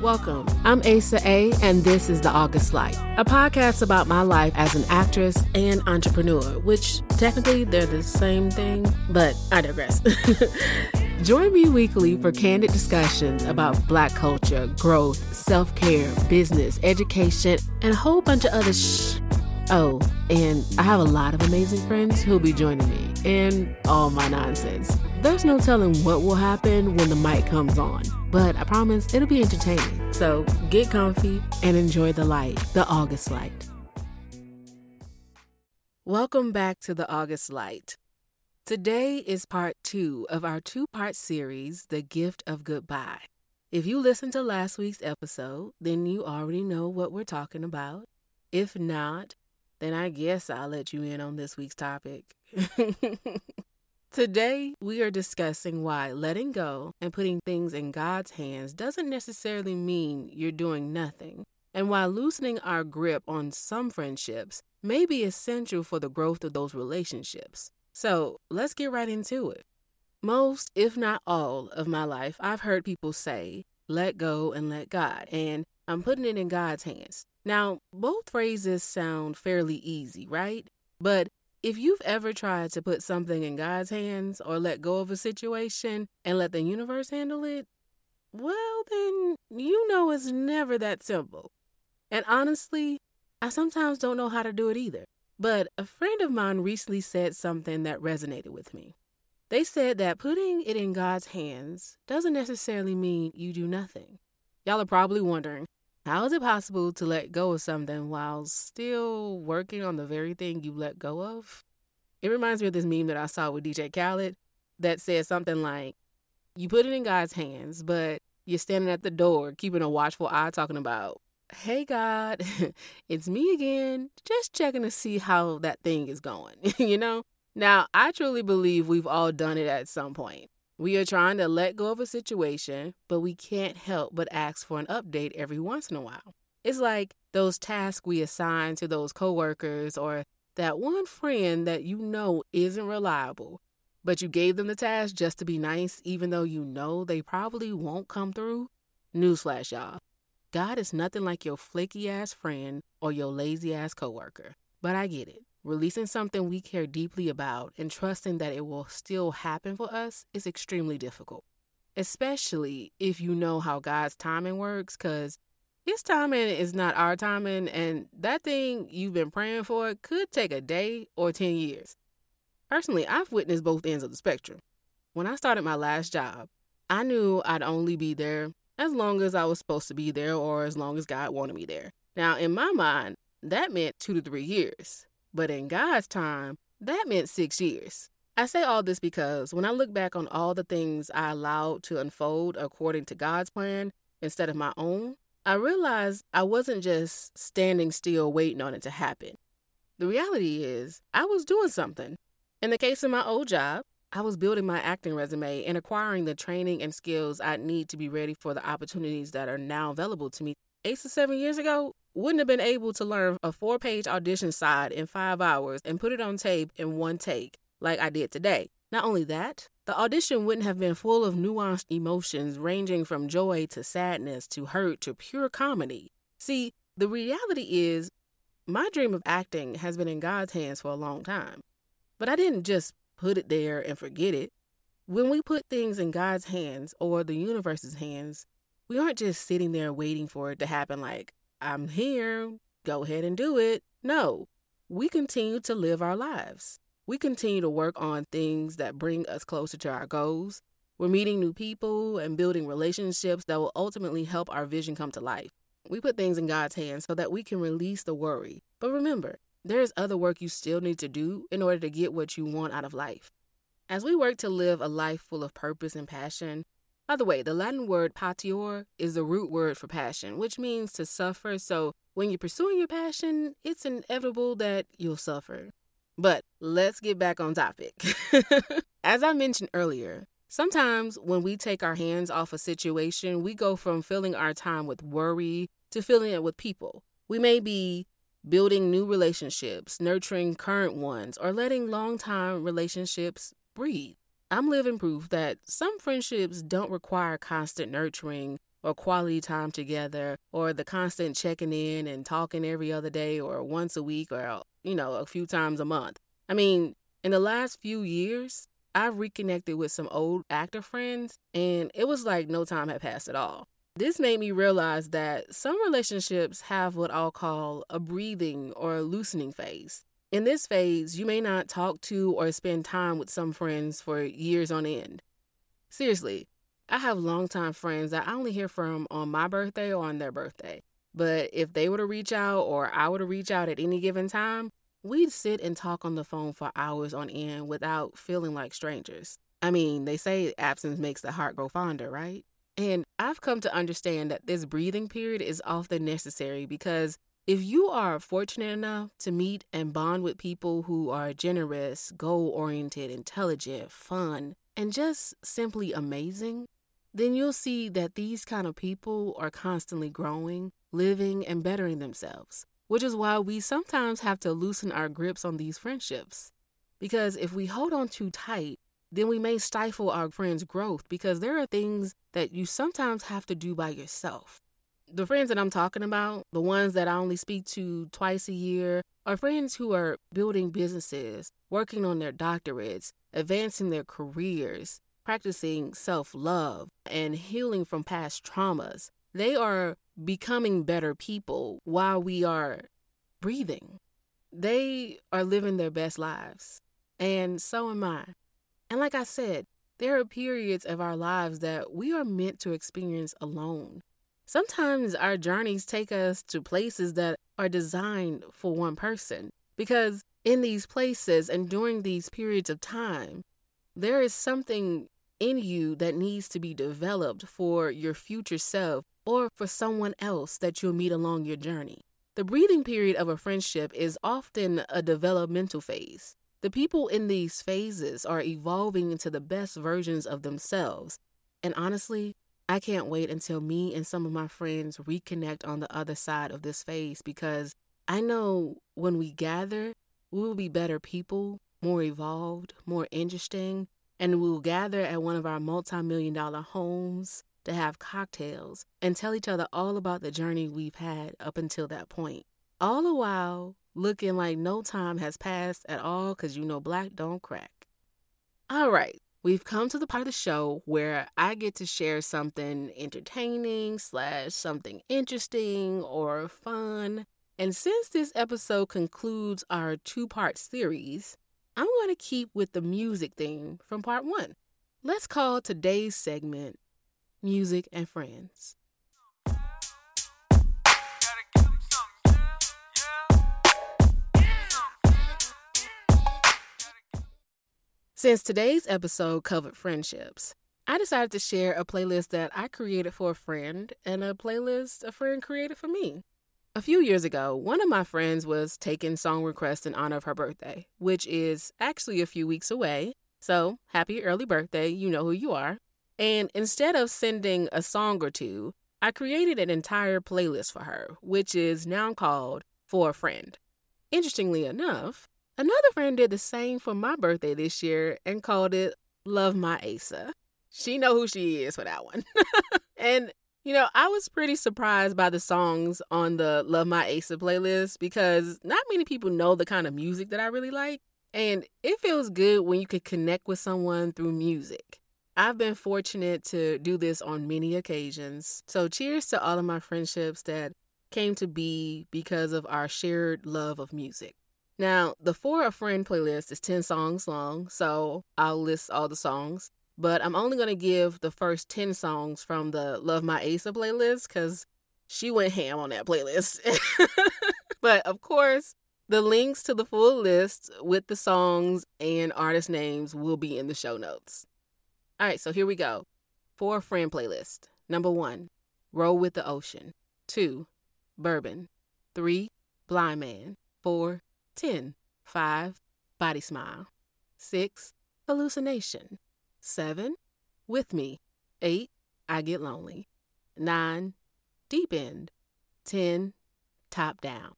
Welcome. I'm Asa A, and this is The August Light, a podcast about my life as an actress and entrepreneur, which technically they're the same thing, but I digress. Join me weekly for candid discussions about Black culture, growth, self care, business, education, and a whole bunch of other shh. Oh, and I have a lot of amazing friends who'll be joining me in all my nonsense. There's no telling what will happen when the mic comes on, but I promise it'll be entertaining. So get comfy and enjoy the light, the August light. Welcome back to the August Light. Today is part two of our two part series, The Gift of Goodbye. If you listened to last week's episode, then you already know what we're talking about. If not, then I guess I'll let you in on this week's topic. Today, we are discussing why letting go and putting things in God's hands doesn't necessarily mean you're doing nothing, and why loosening our grip on some friendships may be essential for the growth of those relationships. So, let's get right into it. Most, if not all, of my life, I've heard people say, let go and let God, and I'm putting it in God's hands. Now, both phrases sound fairly easy, right? But if you've ever tried to put something in God's hands or let go of a situation and let the universe handle it, well, then you know it's never that simple. And honestly, I sometimes don't know how to do it either. But a friend of mine recently said something that resonated with me. They said that putting it in God's hands doesn't necessarily mean you do nothing. Y'all are probably wondering, how is it possible to let go of something while still working on the very thing you let go of? It reminds me of this meme that I saw with DJ Khaled that says something like, You put it in God's hands, but you're standing at the door, keeping a watchful eye, talking about, Hey, God, it's me again, just checking to see how that thing is going, you know? Now, I truly believe we've all done it at some point. We are trying to let go of a situation, but we can't help but ask for an update every once in a while. It's like those tasks we assign to those coworkers or that one friend that you know isn't reliable, but you gave them the task just to be nice, even though you know they probably won't come through. Newsflash, y'all. God is nothing like your flaky ass friend or your lazy ass coworker. But I get it. Releasing something we care deeply about and trusting that it will still happen for us is extremely difficult, especially if you know how God's timing works, because His timing is not our timing, and that thing you've been praying for could take a day or 10 years. Personally, I've witnessed both ends of the spectrum. When I started my last job, I knew I'd only be there as long as I was supposed to be there or as long as God wanted me there. Now, in my mind, that meant two to three years. But in God's time, that meant six years. I say all this because when I look back on all the things I allowed to unfold according to God's plan instead of my own, I realized I wasn't just standing still waiting on it to happen. The reality is, I was doing something. In the case of my old job, I was building my acting resume and acquiring the training and skills I need to be ready for the opportunities that are now available to me. Eight to seven years ago, wouldn't have been able to learn a four page audition side in five hours and put it on tape in one take like I did today. Not only that, the audition wouldn't have been full of nuanced emotions ranging from joy to sadness to hurt to pure comedy. See, the reality is, my dream of acting has been in God's hands for a long time. But I didn't just put it there and forget it. When we put things in God's hands or the universe's hands, we aren't just sitting there waiting for it to happen like, I'm here, go ahead and do it. No, we continue to live our lives. We continue to work on things that bring us closer to our goals. We're meeting new people and building relationships that will ultimately help our vision come to life. We put things in God's hands so that we can release the worry. But remember, there is other work you still need to do in order to get what you want out of life. As we work to live a life full of purpose and passion, by the way, the Latin word patior is the root word for passion, which means to suffer. So when you're pursuing your passion, it's inevitable that you'll suffer. But let's get back on topic. As I mentioned earlier, sometimes when we take our hands off a situation, we go from filling our time with worry to filling it with people. We may be building new relationships, nurturing current ones, or letting long time relationships breathe. I'm living proof that some friendships don't require constant nurturing or quality time together or the constant checking in and talking every other day or once a week or, you know, a few times a month. I mean, in the last few years, I've reconnected with some old actor friends and it was like no time had passed at all. This made me realize that some relationships have what I'll call a breathing or a loosening phase. In this phase, you may not talk to or spend time with some friends for years on end. Seriously, I have longtime friends that I only hear from on my birthday or on their birthday. But if they were to reach out or I were to reach out at any given time, we'd sit and talk on the phone for hours on end without feeling like strangers. I mean, they say absence makes the heart grow fonder, right? And I've come to understand that this breathing period is often necessary because if you are fortunate enough to meet and bond with people who are generous, goal oriented, intelligent, fun, and just simply amazing, then you'll see that these kind of people are constantly growing, living, and bettering themselves, which is why we sometimes have to loosen our grips on these friendships. Because if we hold on too tight, then we may stifle our friends' growth because there are things that you sometimes have to do by yourself the friends that I'm talking about, the ones that I only speak to twice a year, are friends who are building businesses, working on their doctorates, advancing their careers, practicing self love, and healing from past traumas. They are becoming better people while we are breathing. They are living their best lives, and so am I. And like I said, there are periods of our lives that we are meant to experience alone. Sometimes our journeys take us to places that are designed for one person because in these places and during these periods of time, there is something in you that needs to be developed for your future self or for someone else that you'll meet along your journey. The breathing period of a friendship is often a developmental phase. The people in these phases are evolving into the best versions of themselves. And honestly, I can't wait until me and some of my friends reconnect on the other side of this phase because I know when we gather, we will be better people, more evolved, more interesting, and we'll gather at one of our multi million dollar homes to have cocktails and tell each other all about the journey we've had up until that point. All the while looking like no time has passed at all because you know black don't crack. All right, We've come to the part of the show where I get to share something entertaining slash something interesting or fun. And since this episode concludes our two part series, I'm going to keep with the music theme from part one. Let's call today's segment Music and Friends. Since today's episode covered friendships, I decided to share a playlist that I created for a friend and a playlist a friend created for me. A few years ago, one of my friends was taking song requests in honor of her birthday, which is actually a few weeks away. So, happy early birthday, you know who you are. And instead of sending a song or two, I created an entire playlist for her, which is now called For a Friend. Interestingly enough, Another friend did the same for my birthday this year and called it Love My Asa. She know who she is for that one. and you know, I was pretty surprised by the songs on the Love My Asa playlist because not many people know the kind of music that I really like. And it feels good when you can connect with someone through music. I've been fortunate to do this on many occasions. So, cheers to all of my friendships that came to be because of our shared love of music. Now, the For a Friend playlist is 10 songs long, so I'll list all the songs. But I'm only going to give the first 10 songs from the Love My Asa playlist because she went ham on that playlist. but of course, the links to the full list with the songs and artist names will be in the show notes. All right, so here we go. For a Friend playlist. Number one, Roll with the Ocean. Two, Bourbon. Three, Blind Man. Four, 10. 5. Body smile. 6. Hallucination. 7. With me. 8. I get lonely. 9. Deep end. 10. Top down.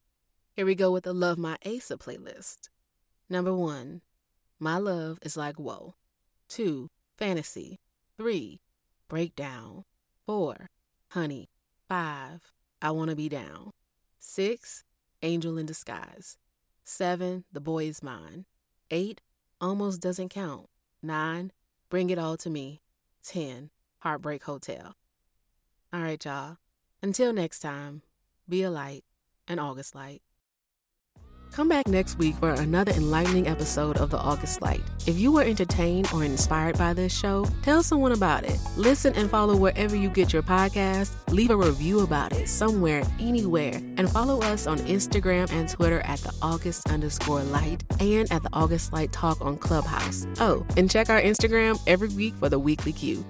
Here we go with the Love My Asa playlist. Number 1. My love is like whoa. 2. Fantasy. 3. Breakdown. 4. Honey. Five, I wanna be down. Six, Angel in disguise. Seven, The boy is mine. Eight, almost doesn't count. Nine, Bring it all to me. Ten, Heartbreak Hotel. All right, y'all. Until next time, be a light, an August light. Come back next week for another enlightening episode of The August Light. If you were entertained or inspired by this show, tell someone about it. Listen and follow wherever you get your podcast. Leave a review about it somewhere, anywhere. And follow us on Instagram and Twitter at The August underscore light and at The August Light Talk on Clubhouse. Oh, and check our Instagram every week for the weekly cue.